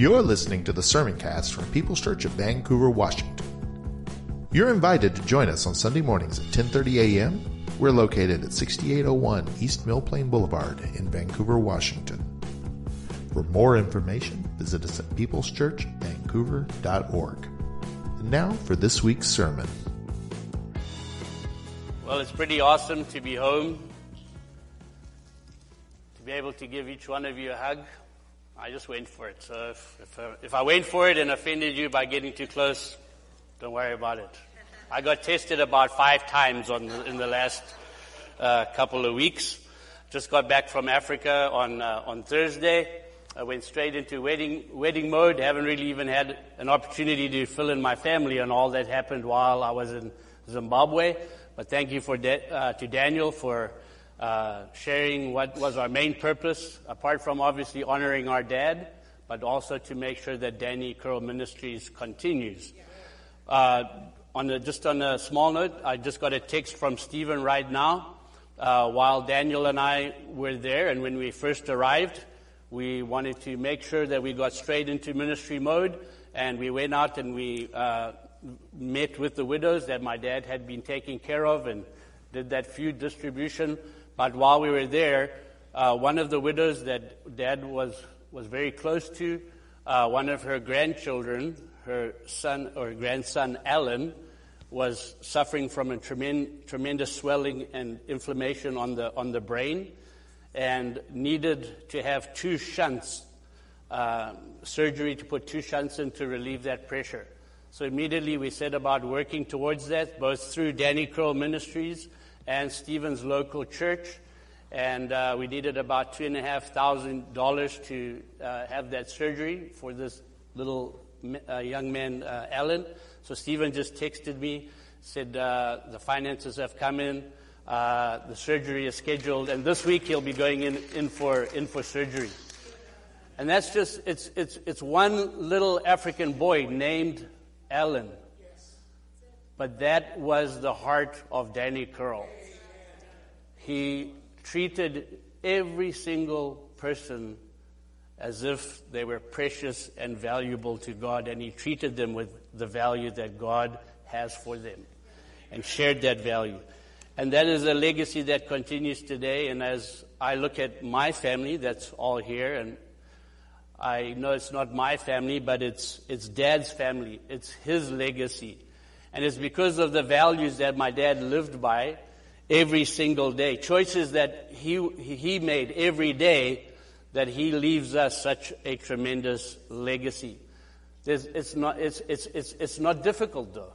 You're listening to the sermon cast from People's Church of Vancouver, Washington. You're invited to join us on Sunday mornings at 10:30 a.m. We're located at 6801 East Mill Plain Boulevard in Vancouver, Washington. For more information, visit us at peopleschurchvancouver.org. And now for this week's sermon. Well, it's pretty awesome to be home, to be able to give each one of you a hug. I just went for it. So if, if, uh, if I went for it and offended you by getting too close, don't worry about it. I got tested about five times the, in the last uh, couple of weeks. Just got back from Africa on uh, on Thursday. I went straight into wedding wedding mode. Haven't really even had an opportunity to fill in my family on all that happened while I was in Zimbabwe. But thank you for uh, to Daniel for uh, sharing what was our main purpose, apart from obviously honoring our dad, but also to make sure that Danny Curl Ministries continues. Uh, on a, just on a small note, I just got a text from Stephen right now. Uh, while Daniel and I were there, and when we first arrived, we wanted to make sure that we got straight into ministry mode, and we went out and we uh, met with the widows that my dad had been taking care of, and did that food distribution. But while we were there, uh, one of the widows that Dad was, was very close to, uh, one of her grandchildren, her son or grandson Alan, was suffering from a tremendous, tremendous swelling and inflammation on the, on the brain and needed to have two shunts, uh, surgery to put two shunts in to relieve that pressure. So immediately we set about working towards that, both through Danny Curl Ministries and Stephen's local church. And uh, we needed about two and a half thousand dollars to uh, have that surgery for this little uh, young man, uh, Alan. So Stephen just texted me, said uh, the finances have come in, uh, the surgery is scheduled, and this week he'll be going in, in for in for surgery. And that's just it's it's it's one little African boy named Alan. But that was the heart of Danny Curl. He treated every single person as if they were precious and valuable to God, and he treated them with the value that God has for them and shared that value. And that is a legacy that continues today. And as I look at my family, that's all here, and I know it's not my family, but it's, it's dad's family. It's his legacy. And it's because of the values that my dad lived by every single day. Choices that he, he made every day that he leaves us such a tremendous legacy. There's, it's, not, it's, it's, it's, it's not difficult though.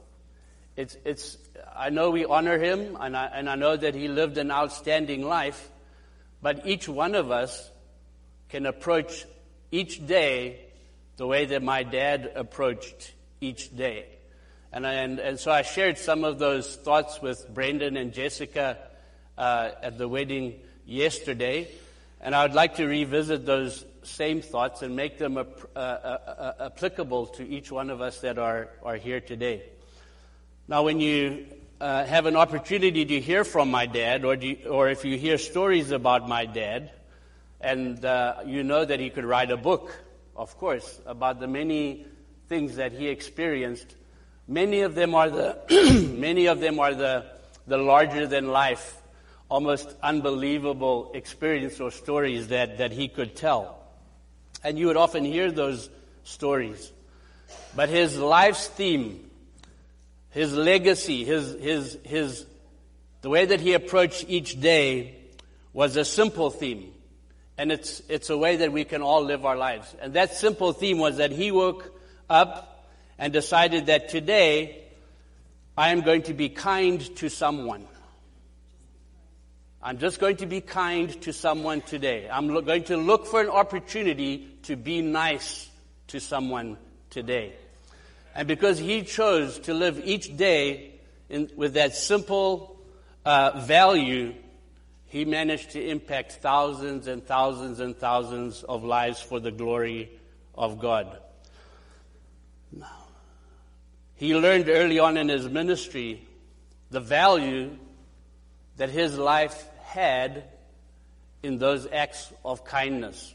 It's, it's, I know we honor him and I, and I know that he lived an outstanding life, but each one of us can approach each day the way that my dad approached each day. And, I, and, and so I shared some of those thoughts with Brendan and Jessica uh, at the wedding yesterday. And I would like to revisit those same thoughts and make them uh, uh, uh, applicable to each one of us that are, are here today. Now, when you uh, have an opportunity to hear from my dad, or, you, or if you hear stories about my dad, and uh, you know that he could write a book, of course, about the many things that he experienced Many of them are the, many of them are the, the larger than life, almost unbelievable experience or stories that, that he could tell. And you would often hear those stories. But his life's theme, his legacy, his, his, his, the way that he approached each day was a simple theme. And it's, it's a way that we can all live our lives. And that simple theme was that he woke up and decided that today I am going to be kind to someone. I'm just going to be kind to someone today. I'm lo- going to look for an opportunity to be nice to someone today. And because he chose to live each day in, with that simple uh, value, he managed to impact thousands and thousands and thousands of lives for the glory of God. He learned early on in his ministry the value that his life had in those acts of kindness.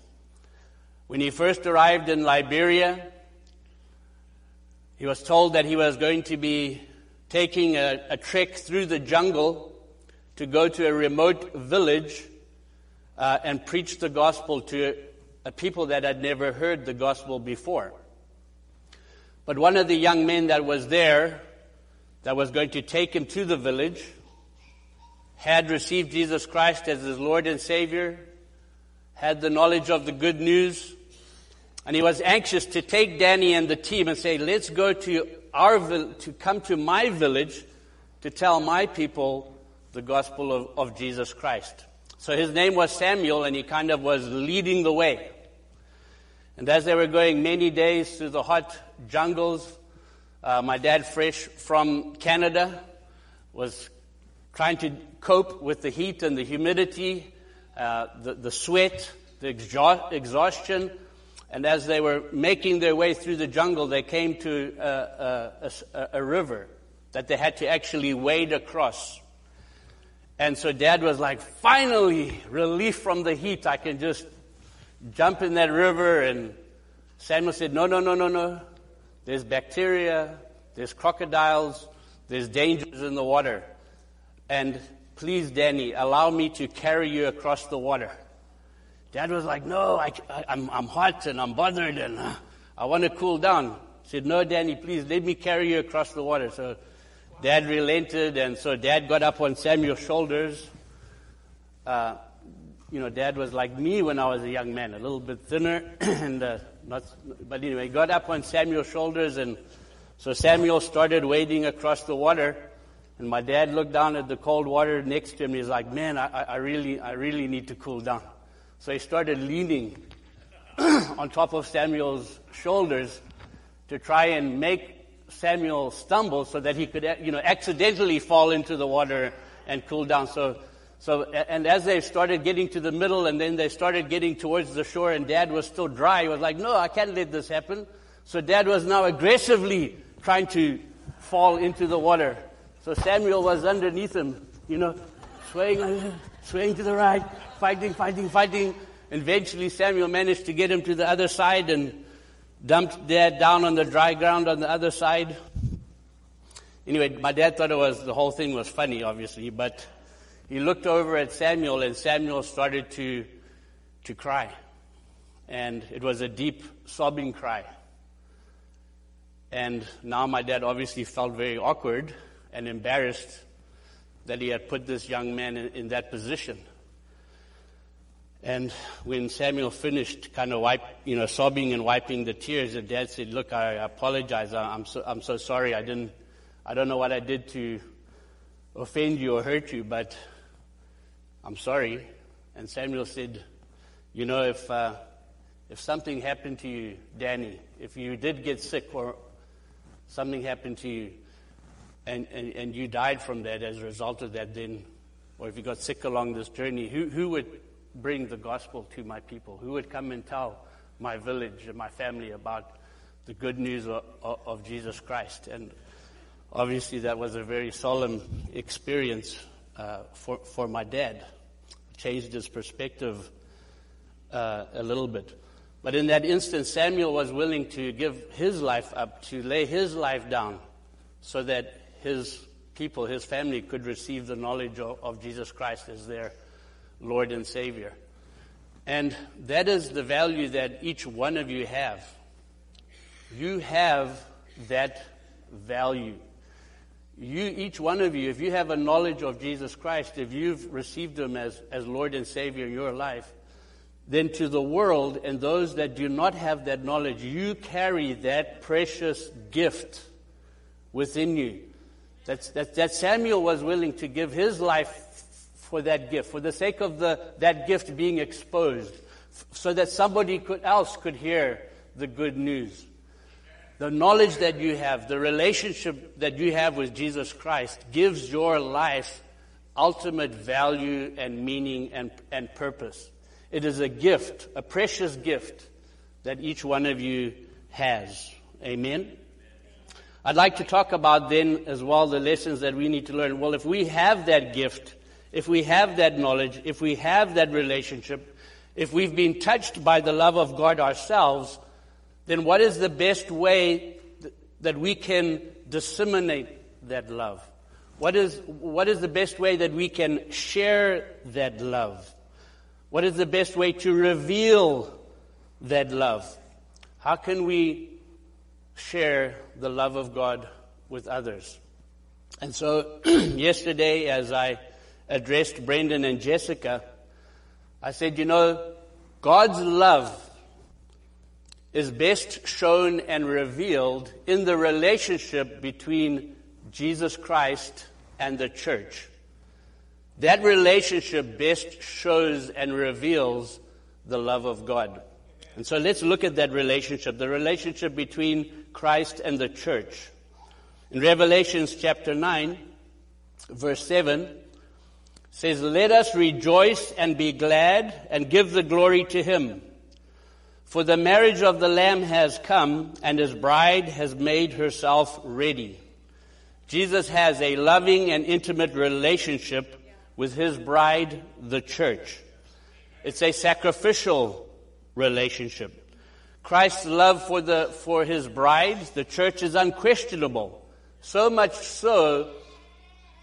When he first arrived in Liberia, he was told that he was going to be taking a, a trek through the jungle to go to a remote village uh, and preach the gospel to a people that had never heard the gospel before. But one of the young men that was there, that was going to take him to the village, had received Jesus Christ as his Lord and Savior, had the knowledge of the good news, and he was anxious to take Danny and the team and say, let's go to our, to come to my village to tell my people the gospel of, of Jesus Christ. So his name was Samuel and he kind of was leading the way. And as they were going many days through the hot jungles, uh, my dad, fresh from Canada, was trying to cope with the heat and the humidity, uh, the, the sweat, the exhaustion. And as they were making their way through the jungle, they came to a, a, a river that they had to actually wade across. And so dad was like, finally, relief from the heat. I can just jump in that river. And Samuel said, no, no, no, no, no. There's bacteria, there's crocodiles, there's dangers in the water. And please, Danny, allow me to carry you across the water. Dad was like, no, I, am I'm, I'm hot and I'm bothered and uh, I want to cool down. He said, no, Danny, please let me carry you across the water. So dad relented and so dad got up on Samuel's shoulders. Uh, you know, dad was like me when I was a young man, a little bit thinner and uh, not, but anyway, got up on Samuel's shoulders and so Samuel started wading across the water and my dad looked down at the cold water next to him. He's like, man, I, I really, I really need to cool down. So he started leaning on top of Samuel's shoulders to try and make Samuel stumble so that he could, you know, accidentally fall into the water and cool down. So, so, and as they started getting to the middle and then they started getting towards the shore and dad was still dry, he was like, no, I can't let this happen. So dad was now aggressively trying to fall into the water. So Samuel was underneath him, you know, swaying, swaying to the right, fighting, fighting, fighting. Eventually Samuel managed to get him to the other side and dumped dad down on the dry ground on the other side. Anyway, my dad thought it was, the whole thing was funny, obviously, but he looked over at Samuel and Samuel started to, to cry. And it was a deep sobbing cry. And now my dad obviously felt very awkward and embarrassed that he had put this young man in, in that position. And when Samuel finished kind of wipe, you know, sobbing and wiping the tears, the dad said, look, I apologize. I'm so, I'm so sorry. I didn't, I don't know what I did to offend you or hurt you, but I'm sorry. And Samuel said, you know, if, uh, if something happened to you, Danny, if you did get sick or something happened to you, and, and, and you died from that as a result of that, then, or if you got sick along this journey, who, who would bring the gospel to my people? Who would come and tell my village and my family about the good news of, of Jesus Christ? And obviously, that was a very solemn experience uh, for, for my dad. Changed his perspective uh, a little bit. But in that instance, Samuel was willing to give his life up, to lay his life down, so that his people, his family, could receive the knowledge of, of Jesus Christ as their Lord and Savior. And that is the value that each one of you have. You have that value. You, each one of you, if you have a knowledge of Jesus Christ, if you've received Him as, as Lord and Savior in your life, then to the world and those that do not have that knowledge, you carry that precious gift within you. That's, that, that Samuel was willing to give his life for that gift, for the sake of the, that gift being exposed, so that somebody could, else could hear the good news. The knowledge that you have, the relationship that you have with Jesus Christ gives your life ultimate value and meaning and, and purpose. It is a gift, a precious gift that each one of you has. Amen. I'd like to talk about then as well the lessons that we need to learn. Well, if we have that gift, if we have that knowledge, if we have that relationship, if we've been touched by the love of God ourselves, then what is the best way that we can disseminate that love? What is, what is the best way that we can share that love? What is the best way to reveal that love? How can we share the love of God with others. And so yesterday, as I addressed Brendan and Jessica, I said, you know, God's love is best shown and revealed in the relationship between Jesus Christ and the church. That relationship best shows and reveals the love of God. And so let's look at that relationship, the relationship between Christ and the church. In Revelations chapter 9, verse 7, says, Let us rejoice and be glad and give the glory to him. For the marriage of the Lamb has come, and his bride has made herself ready. Jesus has a loving and intimate relationship with his bride, the church. It's a sacrificial relationship. Christ's love for, the, for his bride, the church, is unquestionable. So much so,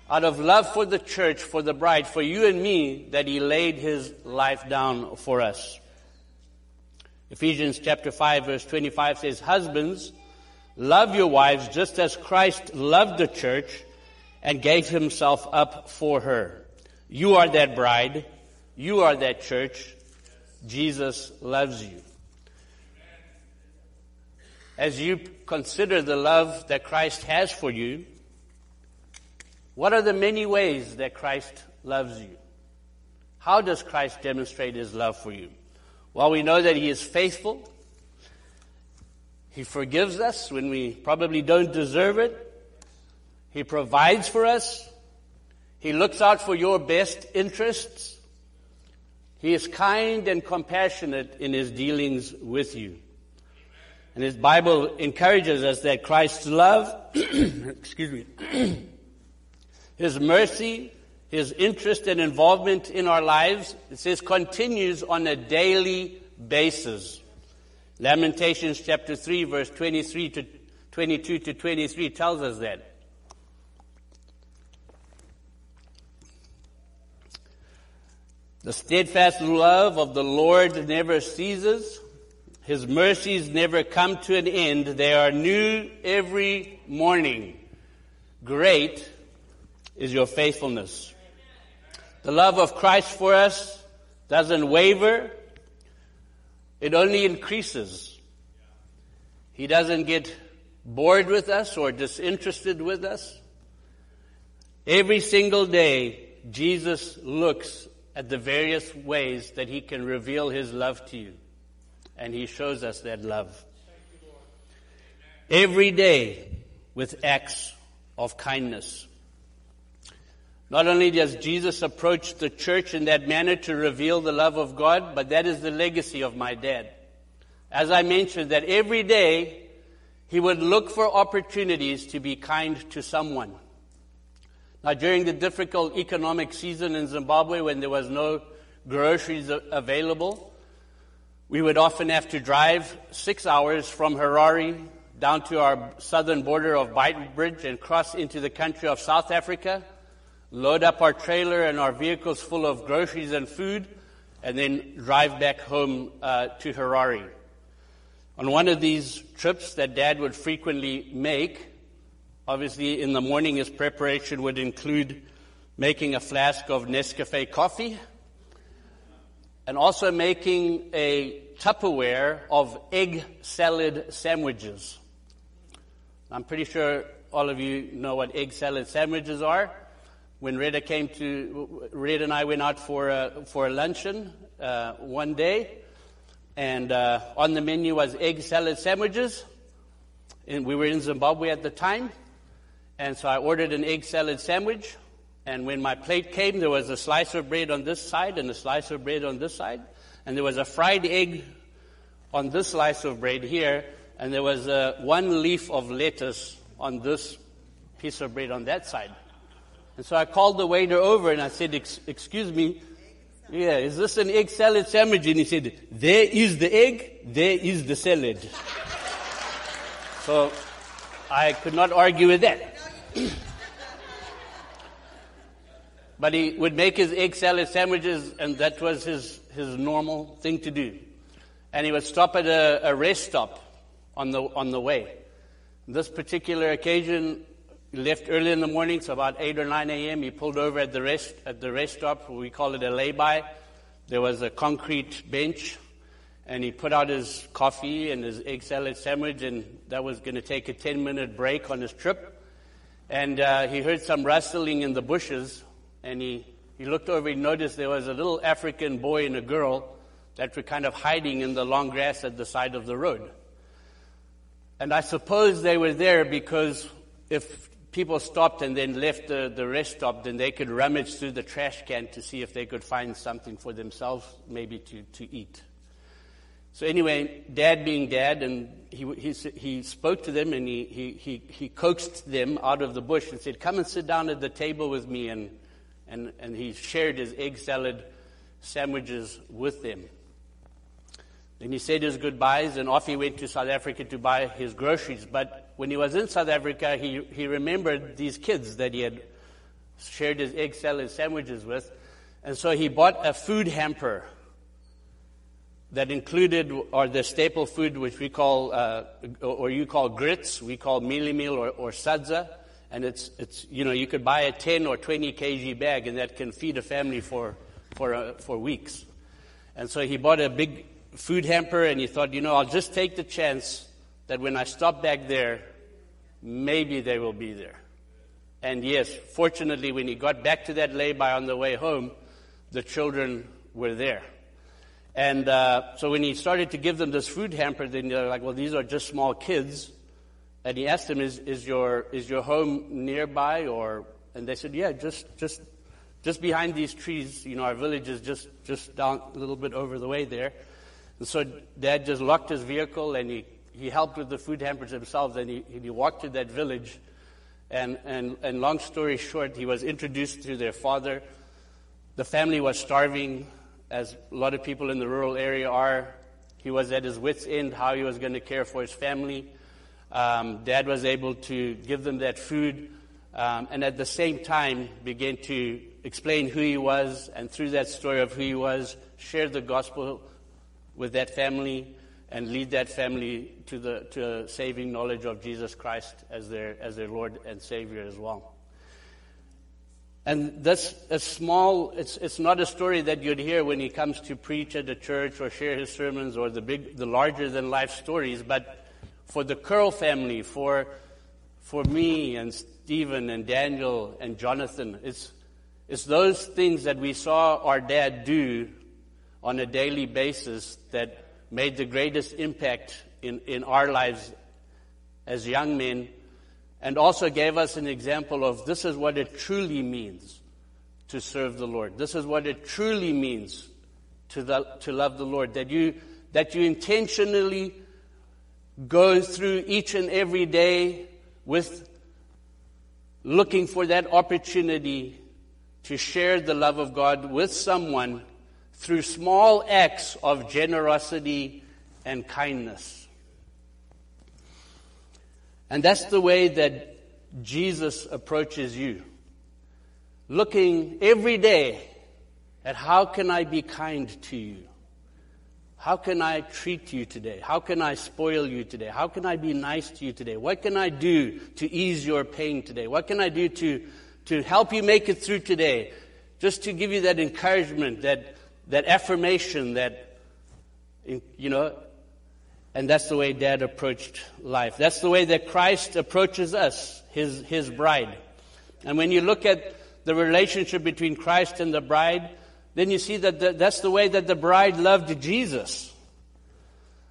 out of love for the church, for the bride, for you and me, that he laid his life down for us. Ephesians chapter 5 verse 25 says, Husbands, love your wives just as Christ loved the church and gave himself up for her. You are that bride. You are that church. Jesus loves you as you consider the love that Christ has for you, what are the many ways that Christ loves you? How does Christ demonstrate his love for you? Well, we know that he is faithful. He forgives us when we probably don't deserve it. He provides for us. He looks out for your best interests. He is kind and compassionate in his dealings with you. And his Bible encourages us that Christ's love, excuse me, his mercy, his interest and involvement in our lives, it says continues on a daily basis. Lamentations chapter 3 verse 23 to 22 to 23 tells us that. The steadfast love of the Lord never ceases. His mercies never come to an end. They are new every morning. Great is your faithfulness. The love of Christ for us doesn't waver. It only increases. He doesn't get bored with us or disinterested with us. Every single day, Jesus looks at the various ways that he can reveal his love to you and He shows us that love. Every day with acts of kindness. Not only does Jesus approach the church in that manner to reveal the love of God, but that is the legacy of my dad. As I mentioned, that every day he would look for opportunities to be kind to someone. Now, during the difficult economic season in Zimbabwe when there was no groceries available, we would often have to drive six hours from Harare down to our southern border of Beitbridge and cross into the country of South Africa, load up our trailer and our vehicles full of groceries and food, and then drive back home uh, to Harare. On one of these trips that Dad would frequently make, obviously in the morning his preparation would include making a flask of Nescafe coffee and also making a Tupperware of egg salad sandwiches. I'm pretty sure all of you know what egg salad sandwiches are. When Rita came to, Rita and I went out for a, for a luncheon uh, one day, and uh, on the menu was egg salad sandwiches. And we were in Zimbabwe at the time, and so I ordered an egg salad sandwich. And when my plate came, there was a slice of bread on this side and a slice of bread on this side, and there was a fried egg on this slice of bread here, and there was uh, one leaf of lettuce on this piece of bread on that side. And so I called the waiter over and I said, Excuse me, yeah, is this an egg salad sandwich? And he said, There is the egg, there is the salad. so I could not argue with that. but he would make his egg salad sandwiches, and that was his, his normal thing to do and he would stop at a, a rest stop on the, on the way. This particular occasion, he left early in the morning, so about 8 or 9 a.m., he pulled over at the rest, at the rest stop. We call it a lay-by. There was a concrete bench, and he put out his coffee and his egg salad sandwich, and that was going to take a 10-minute break on his trip. And uh, he heard some rustling in the bushes, and he, he looked over, he noticed there was a little African boy and a girl that were kind of hiding in the long grass at the side of the road. And I suppose they were there because if people stopped and then left the, the rest stop, then they could rummage through the trash can to see if they could find something for themselves, maybe to, to eat. So anyway, dad being dad, and he, he, he spoke to them and he, he, he, he coaxed them out of the bush and said, come and sit down at the table with me. And, and, and he shared his egg salad sandwiches with them. Then he said his goodbyes and off he went to South Africa to buy his groceries. But when he was in South Africa, he, he remembered these kids that he had shared his egg salad sandwiches with. And so he bought a food hamper that included, or the staple food which we call, uh, or you call grits, we call mealie meal or, or sadza. And it's, it's, you know, you could buy a 10 or 20 kg bag and that can feed a family for, for, uh, for weeks. And so he bought a big food hamper and he thought, you know, I'll just take the chance that when I stop back there, maybe they will be there. And yes, fortunately, when he got back to that lay-by on the way home, the children were there. And uh, so when he started to give them this food hamper, then they're like, well, these are just small kids. And he asked them, is, is, your, is your home nearby? Or, and they said, yeah, just, just, just behind these trees. You know, our village is just, just down a little bit over the way there. And so dad just locked his vehicle and he, he helped with the food hampers himself. And he, he walked to that village. And, and, and long story short, he was introduced to their father. The family was starving, as a lot of people in the rural area are. He was at his wits' end how he was going to care for his family. Um, Dad was able to give them that food um, and at the same time began to explain who he was and through that story of who he was, share the gospel with that family and lead that family to the to a saving knowledge of Jesus Christ as their as their Lord and Savior as well. And that's a small, it's, it's not a story that you'd hear when he comes to preach at a church or share his sermons or the big, the larger than life stories, but for the Curl family, for, for me and Stephen and Daniel and Jonathan, it's, it's those things that we saw our dad do on a daily basis that made the greatest impact in, in our lives as young men and also gave us an example of this is what it truly means to serve the Lord. This is what it truly means to, the, to love the Lord. That you, that you intentionally go through each and every day with looking for that opportunity to share the love of God with someone through small acts of generosity and kindness. And that's the way that Jesus approaches you. Looking every day at how can I be kind to you? How can I treat you today? How can I spoil you today? How can I be nice to you today? What can I do to ease your pain today? What can I do to, to help you make it through today? Just to give you that encouragement, that that affirmation that, you know, and that's the way dad approached life. That's the way that Christ approaches us, his, his bride. And when you look at the relationship between Christ and the bride, then you see that the, that's the way that the bride loved Jesus.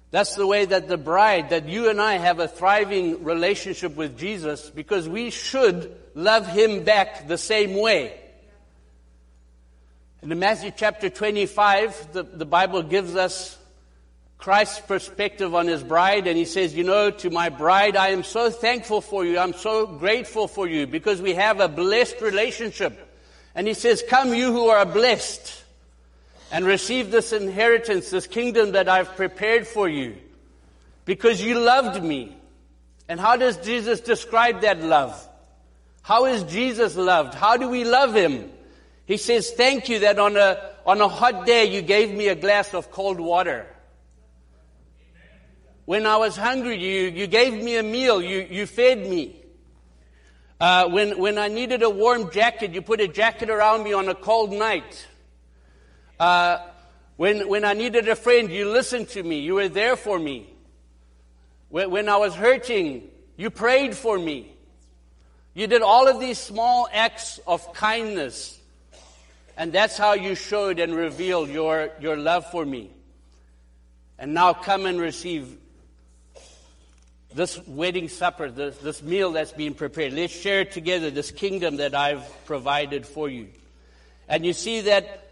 That's the way that the bride, that you and I have a thriving relationship with Jesus because we should love him back the same way. In Matthew chapter 25, the, the Bible gives us Christ's perspective on his bride, and he says, You know, to my bride, I am so thankful for you. I'm so grateful for you because we have a blessed relationship. And he says, Come, you who are blessed, and receive this inheritance, this kingdom that I've prepared for you, because you loved me. And how does Jesus describe that love? How is Jesus loved? How do we love him? He says, Thank you that on a, on a hot day you gave me a glass of cold water. When I was hungry, you, you gave me a meal. You, you fed me. Uh, when, when I needed a warm jacket, you put a jacket around me on a cold night. Uh, when, when I needed a friend, you listened to me. You were there for me. When, when I was hurting, you prayed for me. You did all of these small acts of kindness. And that's how you showed and revealed your, your love for me. And now come and receive this wedding supper, this, this meal that's being prepared. Let's share together this kingdom that I've provided for you. And you see that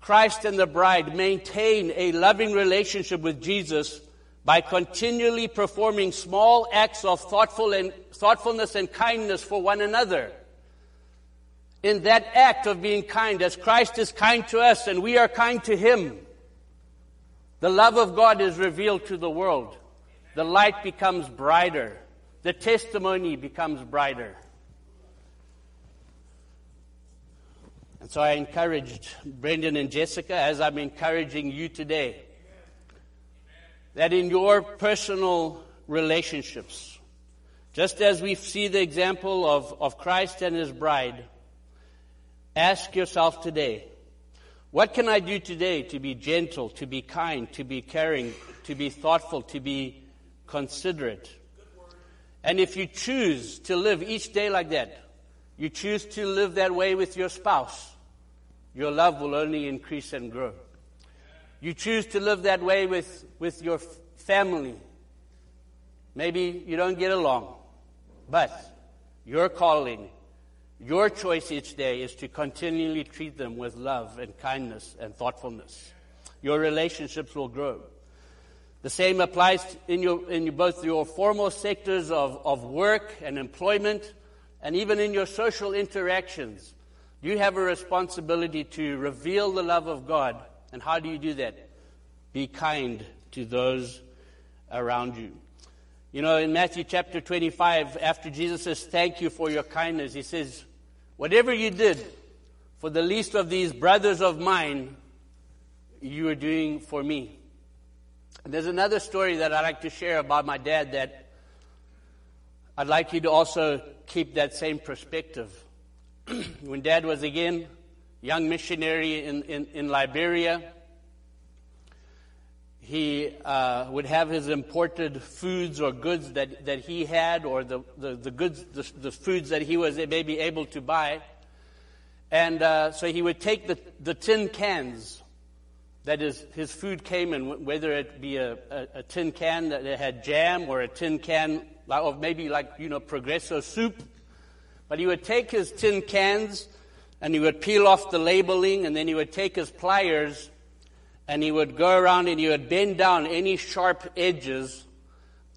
Christ and the bride maintain a loving relationship with Jesus by continually performing small acts of thoughtful and, thoughtfulness and kindness for one another. In that act of being kind, as Christ is kind to us and we are kind to Him, the love of God is revealed to the world the light becomes brighter, the testimony becomes brighter. And so I encouraged Brendan and Jessica, as I'm encouraging you today, that in your personal relationships, just as we see the example of, of Christ and his bride, ask yourself today, what can I do today to be gentle, to be kind, to be caring, to be thoughtful, to be considerate. And if you choose to live each day like that, you choose to live that way with your spouse, your love will only increase and grow. You choose to live that way with, with your family. Maybe you don't get along, but your calling, your choice each day is to continually treat them with love and kindness and thoughtfulness. Your relationships will grow. The same applies in, your, in both your formal sectors of, of work and employment, and even in your social interactions. You have a responsibility to reveal the love of God. And how do you do that? Be kind to those around you. You know, in Matthew chapter 25, after Jesus says, Thank you for your kindness, he says, Whatever you did for the least of these brothers of mine, you are doing for me. And there's another story that I'd like to share about my dad that I'd like you to also keep that same perspective. when dad was again young missionary in, in, in Liberia, he uh, would have his imported foods or goods that, that he had or the, the, the goods, the, the, foods that he was maybe able to buy. And uh, so he would take the, the tin cans that is, his food came in, whether it be a, a, a tin can that had jam or a tin can of maybe like, you know, Progresso soup. But he would take his tin cans and he would peel off the labeling and then he would take his pliers and he would go around and he would bend down any sharp edges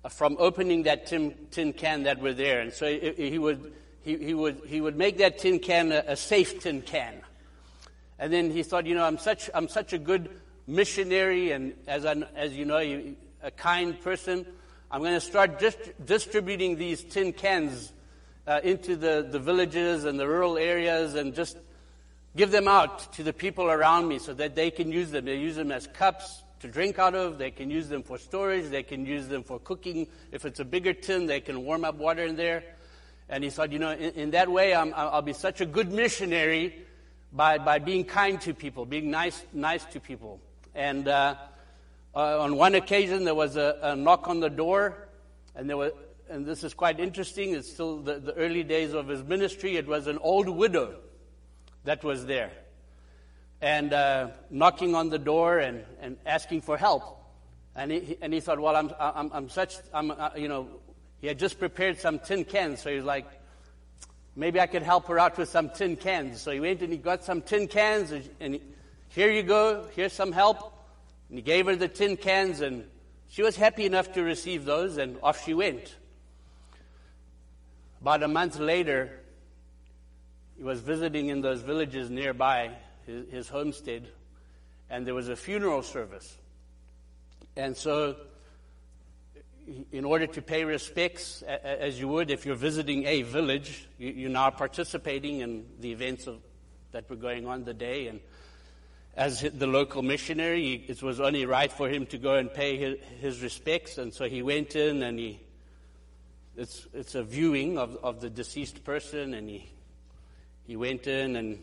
from opening that tin, tin can that were there. And so he would, he, he would, he would make that tin can a, a safe tin can. And then he thought, you know, I'm such, I'm such a good missionary and as, I, as you know, a kind person. I'm going to start dist- distributing these tin cans uh, into the, the villages and the rural areas and just give them out to the people around me so that they can use them. They use them as cups to drink out of. They can use them for storage. They can use them for cooking. If it's a bigger tin, they can warm up water in there. And he thought, you know, in, in that way, i will be such a good missionary by, by being kind to people, being nice, nice to people. And uh, uh, on one occasion, there was a, a, knock on the door, and there was, and this is quite interesting. It's still the, the early days of his ministry. It was an old widow, that was there. And uh, knocking on the door and, and asking for help. And he, and he thought, well, I'm, I'm, I'm such, I'm, uh, you know, he had just prepared some tin cans, so he was like, maybe I could help her out with some tin cans. So he went and he got some tin cans, and, and he, here you go, here's some help. And he gave her the tin cans, and she was happy enough to receive those, and off she went. About a month later, he was visiting in those villages nearby, his, his homestead, and there was a funeral service. And so, in order to pay respects, as you would if you're visiting a village, you're now participating in the events of, that were going on the day. And as the local missionary, it was only right for him to go and pay his, respects. And so he went in and he, it's, it's a viewing of, of the deceased person, and he, he went in and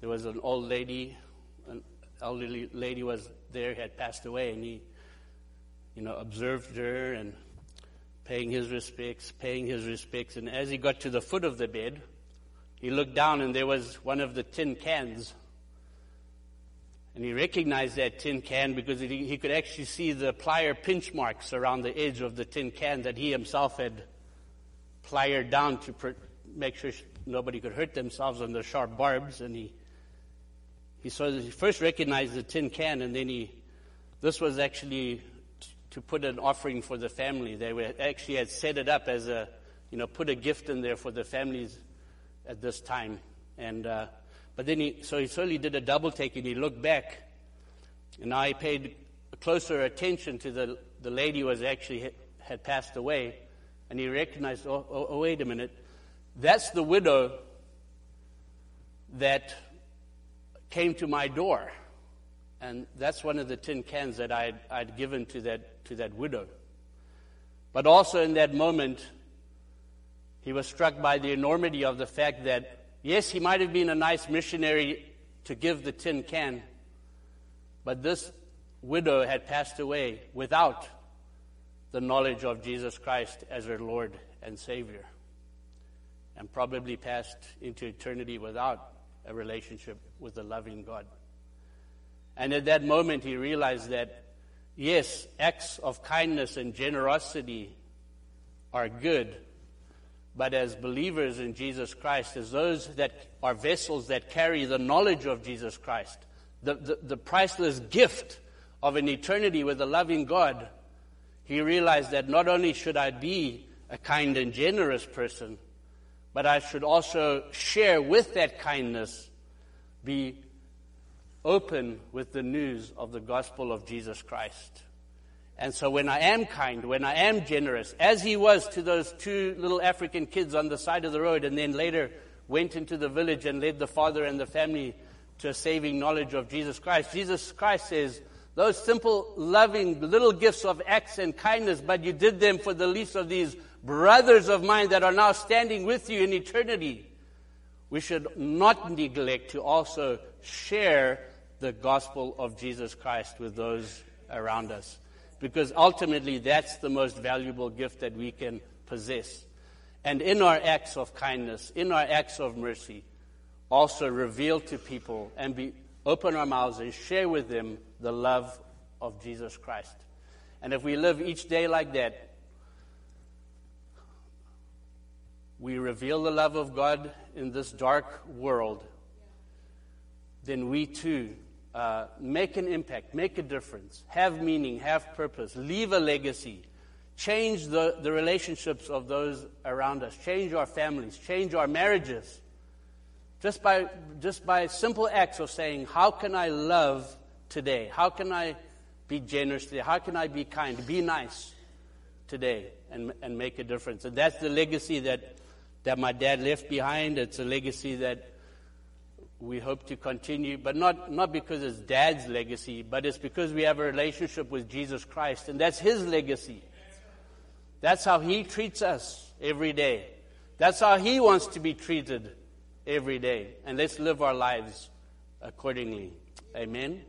there was an old lady, an elderly lady was there, had passed away, and he, you know, observed her and paying his respects, paying his respects. And as he got to the foot of the bed, he looked down and there was one of the tin cans. And he recognized that tin can because he, could actually see the plier pinch marks around the edge of the tin can that he himself had pliered down to make sure nobody could hurt themselves on the sharp barbs. And he he, saw, he first recognized the tin can, and then he, this was actually t- to put an offering for the family. They were, actually had set it up as a, you know, put a gift in there for the families at this time. And, uh, but then he, so he slowly did a double take and he looked back. And I paid closer attention to the, the lady who was actually had passed away. And he recognized, oh, oh, oh wait a minute. That's the widow that came to my door. And that's one of the tin cans that I'd, I'd given to that, to that widow. But also in that moment, he was struck by the enormity of the fact that, yes, he might have been a nice missionary to give the tin can, but this widow had passed away without the knowledge of Jesus Christ as her Lord and Savior, and probably passed into eternity without a relationship with a loving God. And at that moment, he realized that, yes, acts of kindness and generosity are good, but as believers in Jesus Christ, as those that are vessels that carry the knowledge of Jesus Christ, the, the, the priceless gift of an eternity with a loving God, he realized that not only should I be a kind and generous person, but I should also share with that kindness, be open with the news of the gospel of Jesus Christ. And so when I am kind, when I am generous, as he was to those two little African kids on the side of the road, and then later went into the village and led the father and the family to a saving knowledge of Jesus Christ, Jesus Christ says, those simple, loving little gifts of acts and kindness, but you did them for the least of these brothers of mine that are now standing with you in eternity, we should not neglect to also share the gospel of Jesus Christ with those around us. Because ultimately, that's the most valuable gift that we can possess. And in our acts of kindness, in our acts of mercy, also reveal to people and be open our mouths and share with them the love of Jesus Christ. And if we live each day like that, we reveal the love of God in this dark world, then we too uh, make an impact, make a difference, have meaning, have purpose, leave a legacy, change the, the relationships of those around us, change our families, change our marriages. Just by, just by simple acts of saying, How can I love today? How can I be generous today? How can I be kind? Be nice today and, and make a difference. And that's the legacy that that my dad left behind. It's a legacy that we hope to continue, but not, not because it's dad's legacy, but it's because we have a relationship with Jesus Christ, and that's his legacy. That's how he treats us every day. That's how he wants to be treated every day. And let's live our lives accordingly. Amen.